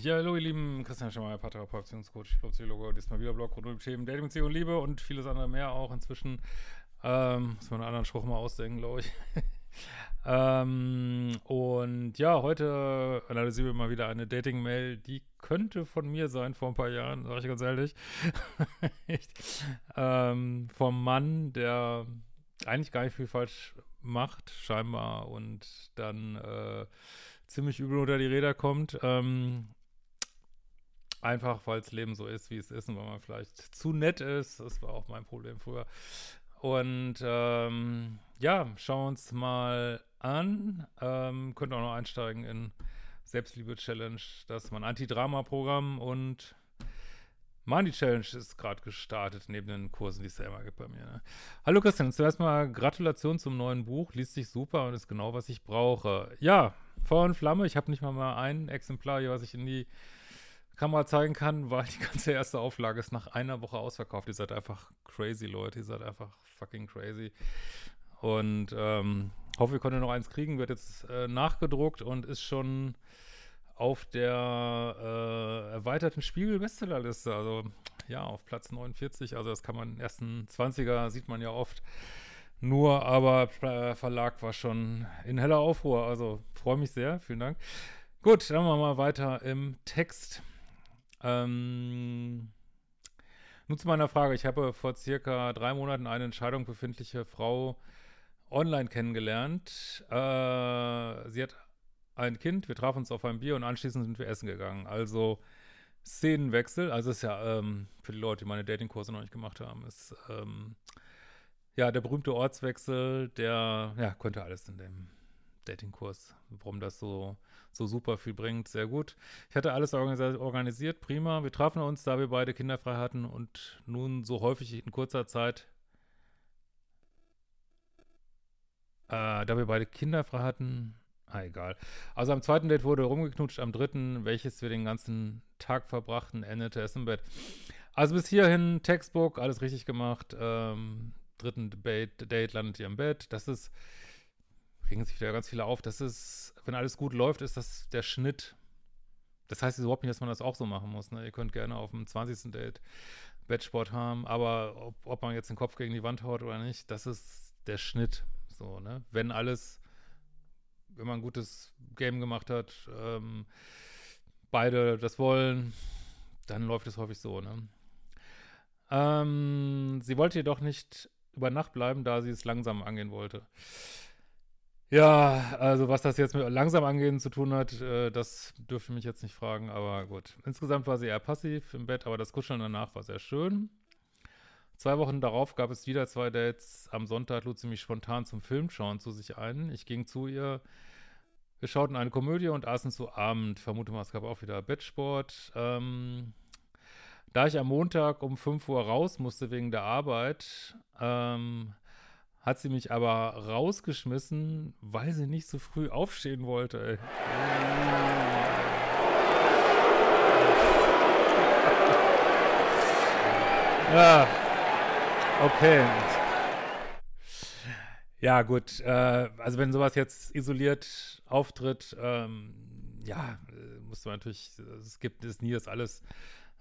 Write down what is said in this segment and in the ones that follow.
Ja, hallo ihr Lieben, Christian Schemmer, Paartherapeut, Beziehungscoach, Psychologe, diesmal wieder Blog rund um Themen Dating, Beziehung, Liebe und vieles andere mehr auch inzwischen. Ähm, muss man einen anderen Spruch mal ausdenken, glaube ich. ähm, und ja, heute analysieren wir mal wieder eine Dating-Mail, die könnte von mir sein vor ein paar Jahren, sage ich ganz ehrlich. ähm, vom Mann, der eigentlich gar nicht viel falsch macht, scheinbar, und dann äh, ziemlich übel unter die Räder kommt. Ähm, Einfach, weil das Leben so ist, wie es ist und weil man vielleicht zu nett ist. Das war auch mein Problem früher. Und ähm, ja, schauen wir uns mal an. Ähm, könnt auch noch einsteigen in Selbstliebe-Challenge. Das ist mein Anti-Drama-Programm und Money Challenge ist gerade gestartet, neben den Kursen, die es ja immer gibt bei mir. Ne? Hallo Christian, zuerst mal Gratulation zum neuen Buch. Liest sich super und ist genau, was ich brauche. Ja, Feuer und Flamme. Ich habe nicht mal, mal ein Exemplar hier, was ich in die Kamera zeigen kann, weil die ganze erste Auflage ist nach einer Woche ausverkauft. Ihr seid einfach crazy, Leute. Ihr seid einfach fucking crazy. Und ähm, hoffe, ihr konntet noch eins kriegen. Wird jetzt äh, nachgedruckt und ist schon auf der äh, erweiterten Spiegel-Bestsellerliste. Also ja, auf Platz 49. Also das kann man, ersten 20er sieht man ja oft nur, aber äh, Verlag war schon in heller Aufruhr. Also freue mich sehr. Vielen Dank. Gut, dann machen wir mal weiter im Text. Ähm, nun zu meiner Frage. Ich habe vor circa drei Monaten eine Entscheidung befindliche Frau online kennengelernt. Äh, sie hat ein Kind, wir trafen uns auf ein Bier und anschließend sind wir essen gegangen. Also Szenenwechsel, also ist ja ähm, für die Leute, die meine Datingkurse noch nicht gemacht haben, ist ähm, ja der berühmte Ortswechsel, der ja könnte alles in dem Datingkurs, warum das so so super viel bringt. Sehr gut. Ich hatte alles organisiert, prima. Wir trafen uns, da wir beide kinderfrei hatten und nun so häufig in kurzer Zeit, äh, da wir beide kinderfrei hatten, ah, egal. Also am zweiten Date wurde rumgeknutscht, am dritten, welches wir den ganzen Tag verbrachten, endete es im Bett. Also bis hierhin Textbook, alles richtig gemacht. Ähm, dritten Date, Date landet ihr im Bett. Das ist, regen sich wieder ganz viele auf, das ist wenn alles gut läuft, ist das der Schnitt. Das heißt überhaupt nicht, dass man das auch so machen muss. Ne? Ihr könnt gerne auf dem 20. Date Bettsport haben, aber ob, ob, man jetzt den Kopf gegen die Wand haut oder nicht, das ist der Schnitt. So, ne? Wenn alles, wenn man ein gutes Game gemacht hat, ähm, beide das wollen, dann läuft es häufig so, ne? Ähm, sie wollte jedoch nicht über Nacht bleiben, da sie es langsam angehen wollte. Ja, also was das jetzt mit langsam angehen zu tun hat, äh, das dürfte mich jetzt nicht fragen, aber gut. Insgesamt war sie eher passiv im Bett, aber das Kuscheln danach war sehr schön. Zwei Wochen darauf gab es wieder zwei Dates. Am Sonntag lud sie mich spontan zum Filmschauen zu sich ein. Ich ging zu ihr. Wir schauten eine Komödie und aßen zu Abend. Vermute mal, es gab auch wieder Bettsport. Ähm, da ich am Montag um 5 Uhr raus musste wegen der Arbeit, ähm, hat sie mich aber rausgeschmissen, weil sie nicht so früh aufstehen wollte. Ja, okay. Ja, gut. Äh, also wenn sowas jetzt isoliert auftritt, ähm, ja, muss man natürlich, es gibt es nie, dass alles,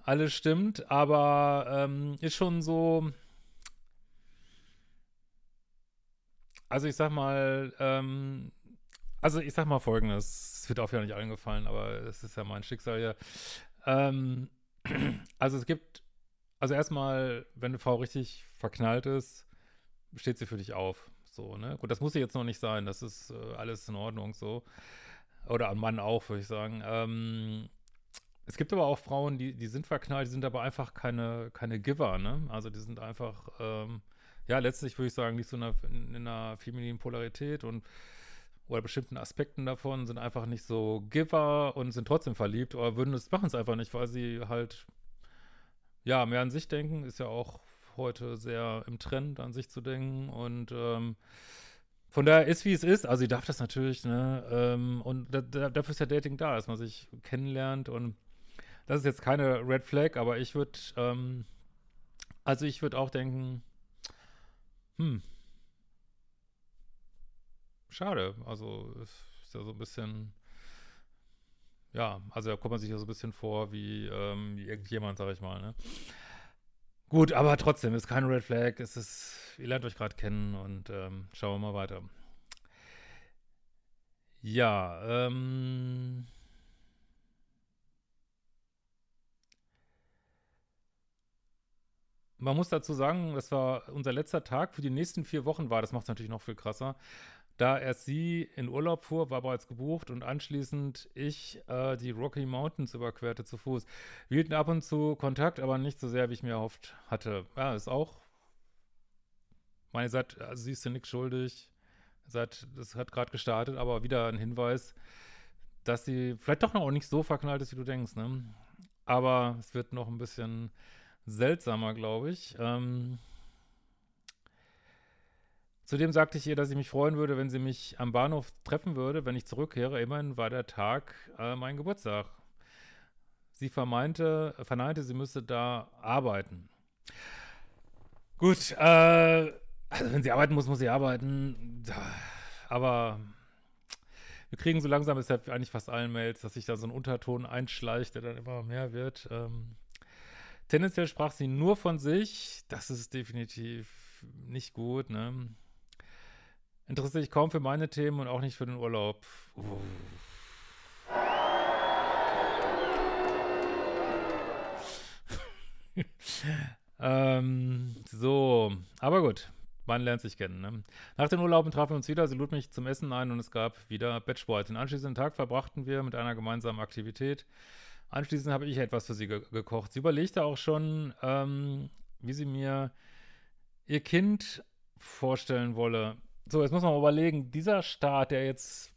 alles stimmt, aber ähm, ist schon so, Also ich sag mal, ähm, also ich sag mal folgendes, es wird auch ja nicht allen gefallen, aber es ist ja mein Schicksal hier. Ähm, also es gibt, also erstmal, wenn eine Frau richtig verknallt ist, steht sie für dich auf. So, ne? Gut, das muss sie jetzt noch nicht sein, das ist äh, alles in Ordnung so. Oder ein Mann auch, würde ich sagen. Ähm, es gibt aber auch Frauen, die, die sind verknallt, die sind aber einfach keine, keine Giver, ne? Also die sind einfach, ähm, ja, letztlich würde ich sagen, nicht so in einer, in einer femininen Polarität und oder bestimmten Aspekten davon sind einfach nicht so Giver und sind trotzdem verliebt oder würden es, machen es einfach nicht, weil sie halt ja mehr an sich denken, ist ja auch heute sehr im Trend, an sich zu denken und ähm, von daher ist, wie es ist. Also, sie darf das natürlich, ne? Ähm, und da, da, dafür ist ja Dating da, dass man sich kennenlernt. Und das ist jetzt keine Red Flag, aber ich würde, ähm, also ich würde auch denken, hm, schade. Also, ist ja so ein bisschen, ja, also da kommt man sich ja so ein bisschen vor wie, ähm, irgendjemand, sag ich mal, ne? Gut, aber trotzdem, ist keine Red Flag. Es ist, ihr lernt euch gerade kennen und ähm, schauen wir mal weiter. Ja, ähm. Man muss dazu sagen, das war unser letzter Tag für die nächsten vier Wochen war. Das macht es natürlich noch viel krasser da erst sie in Urlaub fuhr, war bereits gebucht und anschließend ich äh, die Rocky Mountains überquerte zu Fuß. Wir hielten ab und zu Kontakt, aber nicht so sehr, wie ich mir erhofft hatte. Ja, ist auch. Meine seid, also sie ist ja nichts schuldig. Seit, das hat gerade gestartet, aber wieder ein Hinweis, dass sie vielleicht doch noch nicht so verknallt ist, wie du denkst, ne? Aber es wird noch ein bisschen seltsamer, glaube ich. Ähm, Zudem sagte ich ihr, dass ich mich freuen würde, wenn sie mich am Bahnhof treffen würde, wenn ich zurückkehre. Immerhin war der Tag äh, mein Geburtstag. Sie vermeinte, verneinte, sie müsse da arbeiten. Gut, äh, also wenn sie arbeiten muss, muss sie arbeiten. Aber wir kriegen so langsam, ist ja eigentlich fast allen Mails, dass sich da so ein Unterton einschleicht, der dann immer mehr wird. Ähm, tendenziell sprach sie nur von sich. Das ist definitiv nicht gut, ne? Interessiert sich kaum für meine Themen und auch nicht für den Urlaub. Ähm, so, aber gut. Man lernt sich kennen. Ne? Nach den Urlauben trafen wir uns wieder. Sie lud mich zum Essen ein und es gab wieder Bettsport. Den anschließenden Tag verbrachten wir mit einer gemeinsamen Aktivität. Anschließend habe ich etwas für sie ge gekocht. Sie überlegte auch schon, ähm, wie sie mir ihr Kind vorstellen wolle. So, jetzt muss man mal überlegen, dieser Staat, der jetzt,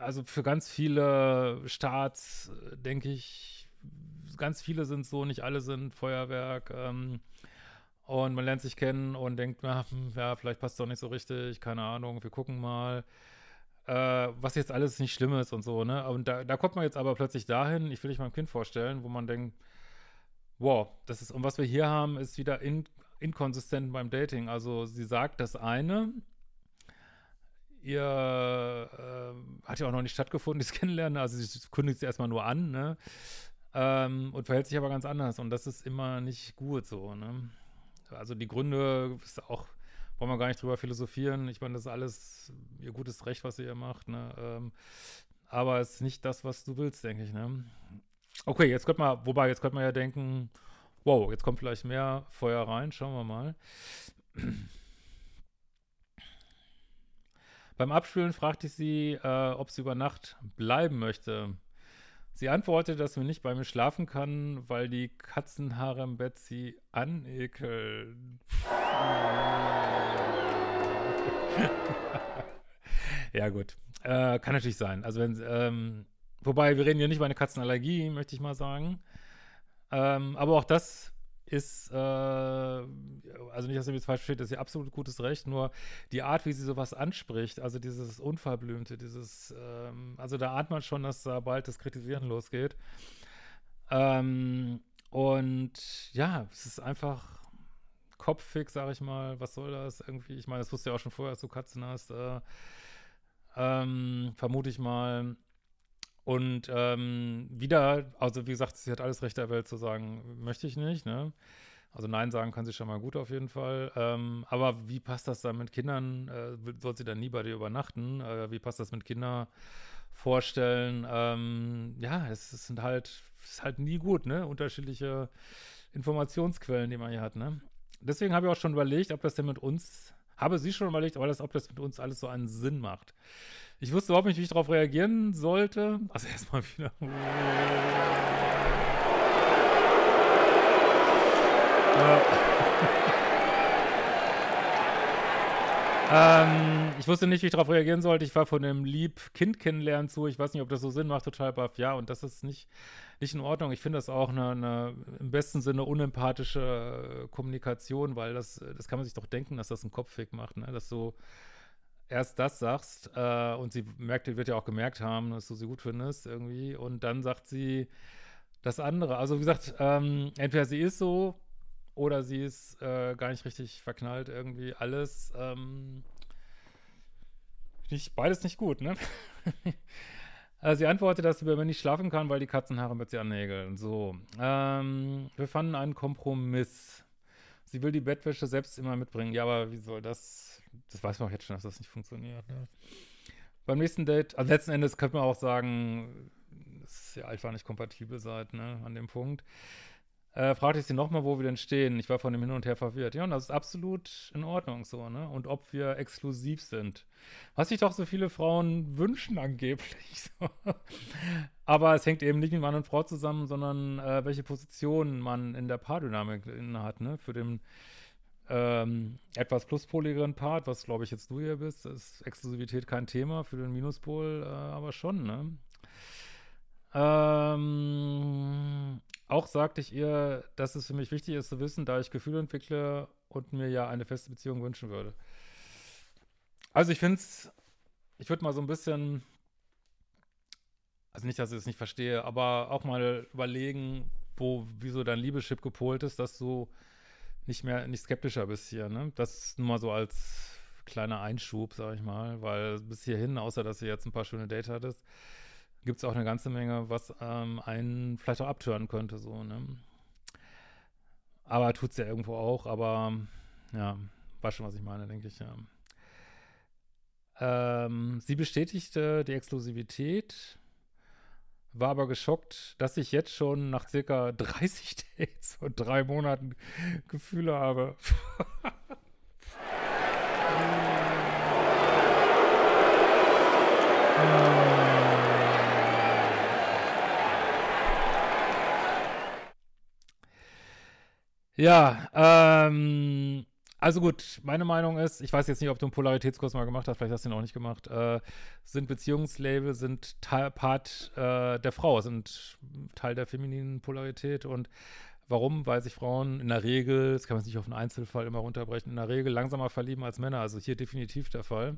also für ganz viele Staats, denke ich, ganz viele sind so, nicht alle sind Feuerwerk. Ähm, und man lernt sich kennen und denkt, na, hm, ja, vielleicht passt es doch nicht so richtig, keine Ahnung, wir gucken mal. Äh, was jetzt alles nicht schlimm ist und so, ne? Und da, da kommt man jetzt aber plötzlich dahin, ich will dich meinem Kind vorstellen, wo man denkt, wow, das ist, und was wir hier haben, ist wieder in, inkonsistent beim Dating. Also sie sagt das eine, ihr äh, hat ja auch noch nicht stattgefunden, das Kennenlernen. Also sie kündigt sie erstmal nur an, ne? Ähm, und verhält sich aber ganz anders. Und das ist immer nicht gut so, ne? Also die Gründe ist auch, wollen wir gar nicht drüber philosophieren. Ich meine, das ist alles ihr gutes Recht, was ihr macht, ne? Ähm, aber es ist nicht das, was du willst, denke ich, ne? Okay, jetzt könnte man, wobei, jetzt könnte man ja denken, wow, jetzt kommt vielleicht mehr Feuer rein, schauen wir mal. Beim Abspülen fragte ich sie, äh, ob sie über Nacht bleiben möchte. Sie antwortete, dass sie nicht bei mir schlafen kann, weil die Katzenhaare im Bett sie anekeln. ja, gut. Äh, kann natürlich sein. Also, wenn, ähm, wobei, wir reden ja nicht über eine Katzenallergie, möchte ich mal sagen. Ähm, aber auch das ist, äh, also nicht, dass ihr mich falsch versteht, das ist ihr absolut gutes Recht, nur die Art, wie sie sowas anspricht, also dieses Unverblümte, dieses, ähm, also da ahnt man schon, dass da bald das Kritisieren losgeht. Ähm, und ja, es ist einfach kopffix, sag ich mal, was soll das irgendwie? Ich meine, das wusste ja auch schon vorher, dass du Katzen hast, äh, ähm, vermute ich mal. Und ähm, wieder, also wie gesagt, sie hat alles Recht der Welt zu sagen, möchte ich nicht, ne? Also Nein sagen kann sie schon mal gut auf jeden Fall. Ähm, aber wie passt das dann mit Kindern? Äh, soll sie dann nie bei dir übernachten? Äh, wie passt das mit Kindern vorstellen? Ähm, ja, es, es, sind halt, es ist halt nie gut, ne? Unterschiedliche Informationsquellen, die man hier hat, ne? Deswegen habe ich auch schon überlegt, ob das denn mit uns, habe sie schon überlegt, aber das, ob das mit uns alles so einen Sinn macht. Ich wusste überhaupt nicht, wie ich darauf reagieren sollte. Also erstmal wieder. Ähm, ich wusste nicht, wie ich darauf reagieren sollte. Ich war von dem Lieb-Kind kennenlernen zu. Ich weiß nicht, ob das so Sinn macht, total baff. Ja, und das ist nicht, nicht in Ordnung. Ich finde das auch eine, eine, im besten Sinne unempathische Kommunikation, weil das, das kann man sich doch denken, dass das einen Kopfweg macht, ne? Dass du erst das sagst äh, und sie merkt, wird ja auch gemerkt haben, dass du sie gut findest irgendwie und dann sagt sie das andere. Also wie gesagt, ähm, entweder sie ist so oder sie ist äh, gar nicht richtig verknallt irgendwie. Alles ähm, nicht, beides nicht gut, ne? also sie antwortet, dass sie bei mir nicht schlafen kann, weil die Katzenhaare mit sie annägeln. So. Ähm, wir fanden einen Kompromiss. Sie will die Bettwäsche selbst immer mitbringen. Ja, aber wie soll das? Das weiß man auch jetzt schon, dass das nicht funktioniert. Ne? Beim nächsten Date, also letzten Endes könnte man auch sagen, dass ihr einfach nicht kompatibel seid, ne, an dem Punkt äh, fragte ich sie nochmal, wo wir denn stehen. Ich war von dem hin und her verwirrt. Ja, und das ist absolut in Ordnung so, ne? Und ob wir exklusiv sind. Was sich doch so viele Frauen wünschen angeblich. So. Aber es hängt eben nicht mit Mann und Frau zusammen, sondern äh, welche Position man in der Paardynamik hat, ne? Für den ähm, etwas pluspoligeren Part, was glaube ich jetzt du hier bist, ist Exklusivität kein Thema, für den Minuspol äh, aber schon, ne? Ähm, auch sagte ich ihr, dass es für mich wichtig ist zu wissen, da ich Gefühle entwickle und mir ja eine feste Beziehung wünschen würde. Also ich finde es, ich würde mal so ein bisschen, also nicht, dass ich es nicht verstehe, aber auch mal überlegen, wo, wieso dein Liebeschip gepolt ist, dass du nicht mehr, nicht skeptischer bist hier, ne? Das nur mal so als kleiner Einschub, sag ich mal, weil bis hierhin, außer dass du jetzt ein paar schöne Dates hattest, gibt es auch eine ganze Menge, was ähm, einen vielleicht auch abtören könnte, so, ne? Aber tut es ja irgendwo auch, aber ja, weiß schon, was ich meine, denke ich, ja. Ähm, sie bestätigte die Exklusivität, war aber geschockt, dass ich jetzt schon nach circa 30 Dates und drei Monaten Gefühle habe. Ja, ähm, also gut, meine Meinung ist, ich weiß jetzt nicht, ob du einen Polaritätskurs mal gemacht hast, vielleicht hast du ihn auch nicht gemacht, äh, sind Beziehungslabel, sind Teil, Part äh, der Frau, sind Teil der femininen Polarität und warum? Weil sich Frauen in der Regel, das kann man sich auf einen Einzelfall immer runterbrechen, in der Regel langsamer verlieben als Männer, also hier definitiv der Fall.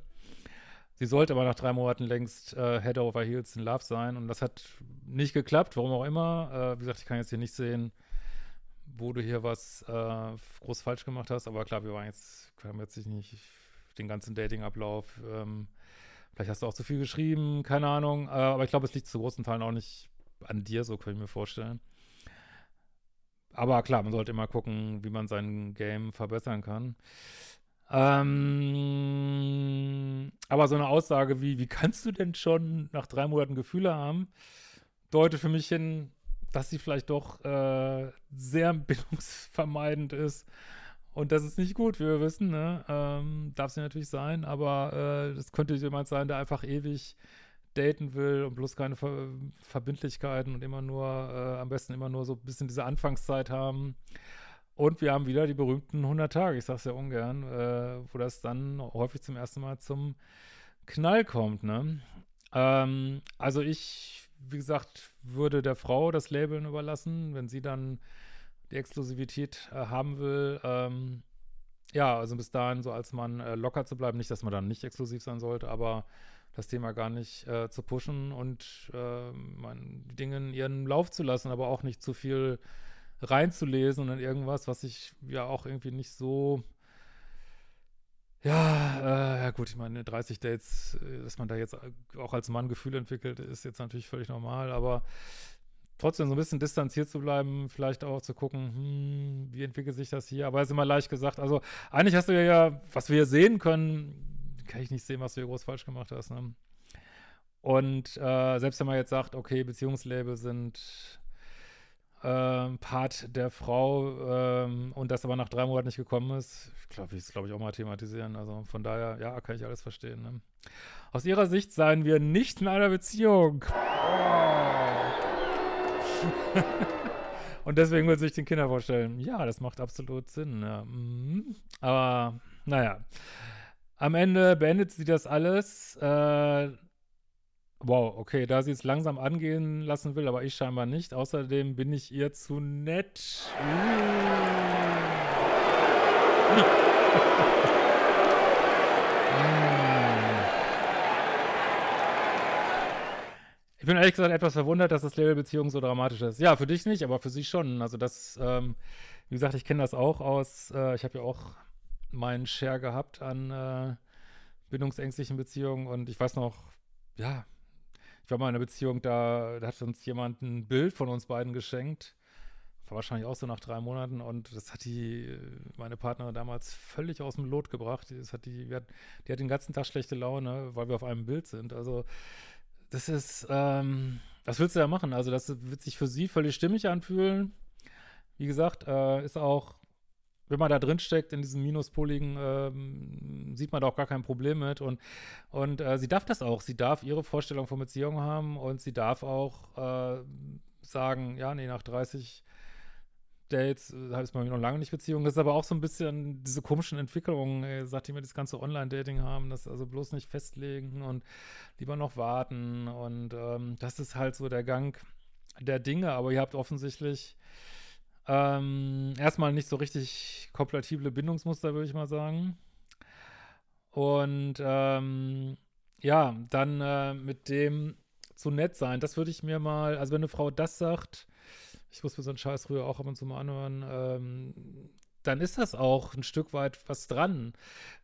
Sie sollte aber nach drei Monaten längst äh, Head over Heels in Love sein und das hat nicht geklappt, warum auch immer. Äh, wie gesagt, ich kann jetzt hier nicht sehen, wo du hier was äh, groß falsch gemacht hast. Aber klar, wir waren jetzt, haben jetzt nicht den ganzen Dating-Ablauf. Ähm, vielleicht hast du auch zu viel geschrieben, keine Ahnung. Äh, aber ich glaube, es liegt zu großen Teilen auch nicht an dir, so kann ich mir vorstellen. Aber klar, man sollte immer gucken, wie man sein Game verbessern kann. Ähm, aber so eine Aussage wie, wie kannst du denn schon nach drei Monaten Gefühle haben, deutet für mich hin, dass sie vielleicht doch äh, sehr bindungsvermeidend ist. Und das ist nicht gut, wie wir wissen, ne? Ähm, darf sie natürlich sein, aber äh, das könnte jemand sein, der einfach ewig daten will und bloß keine Ver Verbindlichkeiten und immer nur, äh, am besten immer nur so ein bisschen diese Anfangszeit haben. Und wir haben wieder die berühmten 100 Tage, ich sag's ja ungern, äh, wo das dann häufig zum ersten Mal zum Knall kommt, ne? Ähm, also ich wie gesagt, würde der Frau das Labeln überlassen, wenn sie dann die Exklusivität äh, haben will. Ähm, ja, also bis dahin so als Mann äh, locker zu bleiben. Nicht, dass man dann nicht exklusiv sein sollte, aber das Thema gar nicht äh, zu pushen und äh, man, die Dinge in ihren Lauf zu lassen, aber auch nicht zu viel reinzulesen in irgendwas, was ich ja auch irgendwie nicht so ja, äh, ja gut, ich meine, 30 Dates, äh, dass man da jetzt auch als Mann Gefühle entwickelt, ist jetzt natürlich völlig normal, aber trotzdem so ein bisschen distanziert zu bleiben, vielleicht auch zu gucken, hm, wie entwickelt sich das hier, aber ist immer leicht gesagt. Also eigentlich hast du ja, ja was wir sehen können, kann ich nicht sehen, was du hier groß falsch gemacht hast. Ne? Und äh, selbst wenn man jetzt sagt, okay, Beziehungslabel sind ähm, Part der Frau ähm, und das aber nach drei Monaten nicht gekommen ist, ich glaube, ich es glaube ich auch mal thematisieren. Also von daher, ja, kann ich alles verstehen. Ne? Aus ihrer Sicht seien wir nicht in einer Beziehung. Oh. und deswegen will sich den Kinder vorstellen. Ja, das macht absolut Sinn. Ja. Mhm. Aber naja. Am Ende beendet sie das alles. Äh, wow, okay, da sie es langsam angehen lassen will, aber ich scheinbar nicht. Außerdem bin ich ihr zu nett. Ich bin ehrlich gesagt etwas verwundert, dass das Labelbeziehung so dramatisch ist. Ja, für dich nicht, aber für sie schon. Also das, ähm, wie gesagt, ich kenne das auch aus, äh, ich habe ja auch meinen Share gehabt an äh, bindungsängstlichen Beziehungen und ich weiß noch, ja, ich war mal in einer Beziehung, da, da hat uns jemand ein Bild von uns beiden geschenkt. War wahrscheinlich auch so nach drei Monaten und das hat die, meine Partnerin damals völlig aus dem Lot gebracht. Das hat die, hat, die hat den ganzen Tag schlechte Laune, weil wir auf einem Bild sind. Also das ist, ähm, was willst du da machen? Also, das wird sich für sie völlig stimmig anfühlen. Wie gesagt, äh, ist auch, wenn man da drin steckt in diesen Minuspoligen, ähm, sieht man da auch gar kein Problem mit. Und, und äh, sie darf das auch. Sie darf ihre Vorstellung von Beziehungen haben und sie darf auch äh, sagen, ja, nee, nach 30 Dates, äh, ist man noch lange nicht Beziehung. Das ist aber auch so ein bisschen diese komischen Entwicklungen, ey, seitdem wir das ganze Online-Dating haben, das also bloß nicht festlegen und lieber noch warten. Und ähm, das ist halt so der Gang der Dinge. Aber ihr habt offensichtlich ähm, erstmal nicht so richtig kompatible Bindungsmuster, würde ich mal sagen. Und ähm, ja, dann äh, mit dem zu nett sein, das würde ich mir mal, also wenn eine Frau das sagt, ich muss mir so einen Scheiß früher auch ab und zu mal anhören, ähm, dann ist das auch ein Stück weit was dran.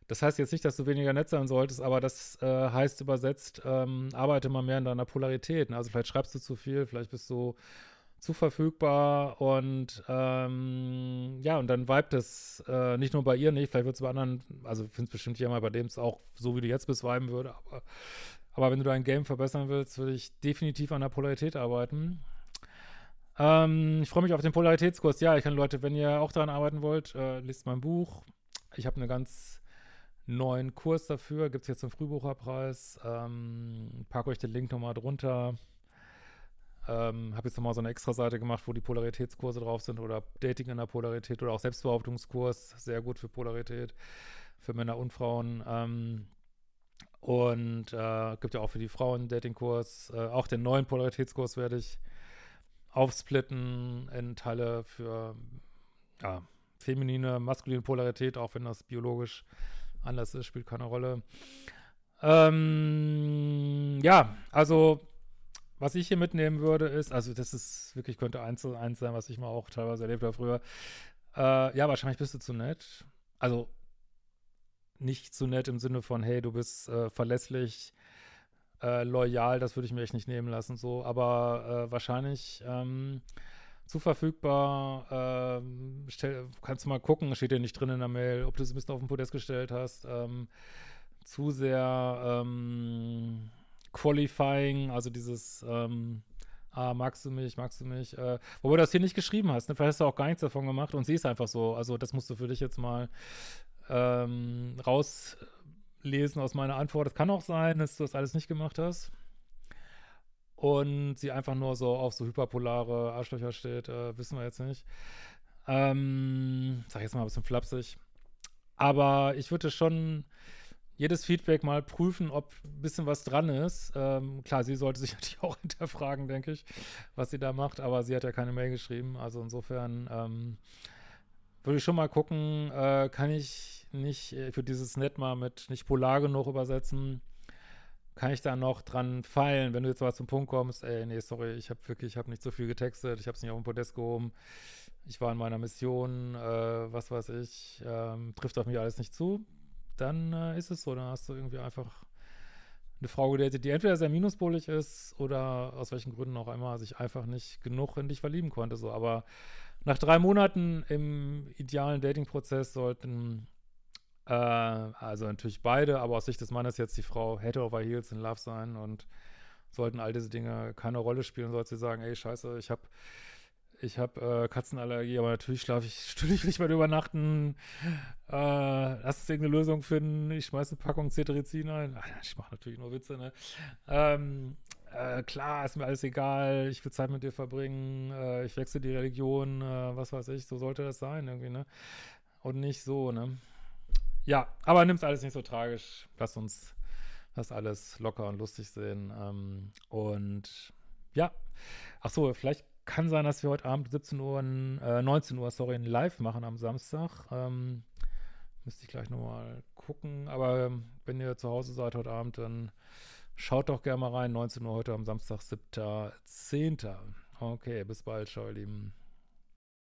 Das heißt jetzt nicht, dass du weniger nett sein solltest, aber das äh, heißt übersetzt, ähm, arbeite mal mehr in deiner Polarität. Also vielleicht schreibst du zu viel, vielleicht bist du zu verfügbar und ähm, ja, und dann vibet es äh, nicht nur bei ihr nicht, vielleicht wird es bei anderen, also finde es bestimmt jemand, bei dem es auch so wie du jetzt bist, viben würde, aber, aber wenn du dein Game verbessern willst, würde ich definitiv an der Polarität arbeiten. Ähm, ich freue mich auf den Polaritätskurs. Ja, ich kann Leute, wenn ihr auch daran arbeiten wollt, äh, lest mein Buch. Ich habe einen ganz neuen Kurs dafür. Gibt es jetzt einen Frühbucherpreis. Ähm, pack euch den Link nochmal drunter. Ähm, habe jetzt nochmal so eine Extra-Seite gemacht, wo die Polaritätskurse drauf sind oder Dating in der Polarität oder auch Selbstbehauptungskurs. Sehr gut für Polarität, für Männer und Frauen. Ähm, und äh, gibt ja auch für die Frauen einen Datingkurs. Äh, auch den neuen Polaritätskurs werde ich aufsplitten in Teile für ja, feminine, maskuline Polarität, auch wenn das biologisch anders ist, spielt keine Rolle. Ähm, ja, also was ich hier mitnehmen würde, ist, also das ist wirklich, könnte eins zu eins sein, was ich mal auch teilweise erlebt habe früher. Äh, ja, wahrscheinlich bist du zu nett. Also nicht zu nett im Sinne von, hey, du bist äh, verlässlich, äh, loyal, das würde ich mir echt nicht nehmen lassen, so, aber äh, wahrscheinlich ähm, zu verfügbar. Ähm, stell, kannst du mal gucken, steht ja nicht drin in der Mail, ob du es ein bisschen auf den Podest gestellt hast. Ähm, zu sehr ähm, qualifying, also dieses ähm, ah, magst du mich, magst du mich, äh, wobei du das hier nicht geschrieben hast, ne? vielleicht hast du auch gar nichts davon gemacht und sie ist einfach so, also das musst du für dich jetzt mal ähm, raus lesen aus meiner Antwort. Es kann auch sein, dass du das alles nicht gemacht hast. Und sie einfach nur so auf so hyperpolare Arschlöcher steht, äh, wissen wir jetzt nicht. Ähm, sag jetzt mal ein bisschen flapsig. Aber ich würde schon jedes Feedback mal prüfen, ob ein bisschen was dran ist. Ähm, klar, sie sollte sich natürlich auch hinterfragen, denke ich, was sie da macht, aber sie hat ja keine Mail geschrieben. Also insofern ähm, würde ich schon mal gucken, äh, kann ich nicht, äh, für dieses Net mal mit nicht polar genug übersetzen, kann ich da noch dran feilen, wenn du jetzt mal zum Punkt kommst, ey, nee, sorry, ich habe wirklich, ich habe nicht so viel getextet, ich habe es nicht auf dem Podest gehoben, ich war in meiner Mission, äh, was weiß ich, ähm, trifft auf mich alles nicht zu, dann äh, ist es so, dann hast du irgendwie einfach eine Frau gedatet, die entweder sehr minuspolig ist oder aus welchen Gründen auch immer sich einfach nicht genug in dich verlieben konnte, so, aber nach drei Monaten im idealen Dating-Prozess sollten äh, also natürlich beide, aber aus Sicht des Mannes jetzt die Frau Head over Heels in Love sein und sollten all diese Dinge keine Rolle spielen, sollte sie sagen, ey, scheiße, ich habe ich habe äh, Katzenallergie, aber natürlich schlafe ich stündlich nicht mehr übernachten. Äh, lass uns irgendeine Lösung finden. Ich schmeiße eine Packung Cetirizin ein. Ich mache natürlich nur Witze, ne? Ähm, äh, klar, ist mir alles egal. Ich will Zeit mit dir verbringen. Äh, ich wechsle die Religion. Äh, was weiß ich. So sollte das sein irgendwie, ne? Und nicht so, ne? ja, aber nimm's alles nicht so tragisch. Lass uns das alles locker und lustig sehen. Ähm, und ja, ach so, vielleicht kann sein, dass wir heute Abend 17 Uhr, äh, 19 Uhr, sorry, ein Live machen am Samstag. Ähm, müsste ich gleich nochmal gucken. Aber wenn ihr zu Hause seid heute Abend, dann schaut doch gerne mal rein. 19 Uhr heute am Samstag, 7.10. Okay, bis bald, ciao, ihr Lieben.